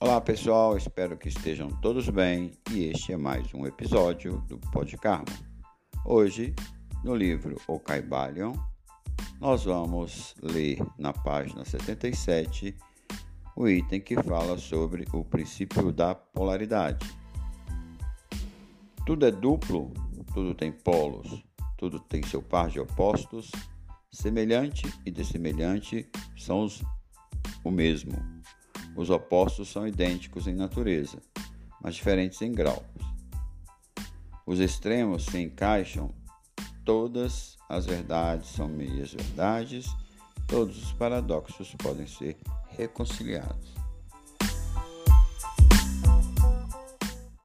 Olá pessoal, espero que estejam todos bem e este é mais um episódio do Podcarmo. Hoje, no livro O Caibalion, nós vamos ler na página 77 o item que fala sobre o princípio da polaridade. Tudo é duplo, tudo tem polos, tudo tem seu par de opostos, semelhante e dessemelhante são os, o mesmo os opostos são idênticos em natureza, mas diferentes em graus. Os extremos se encaixam, todas as verdades são meias verdades, todos os paradoxos podem ser reconciliados.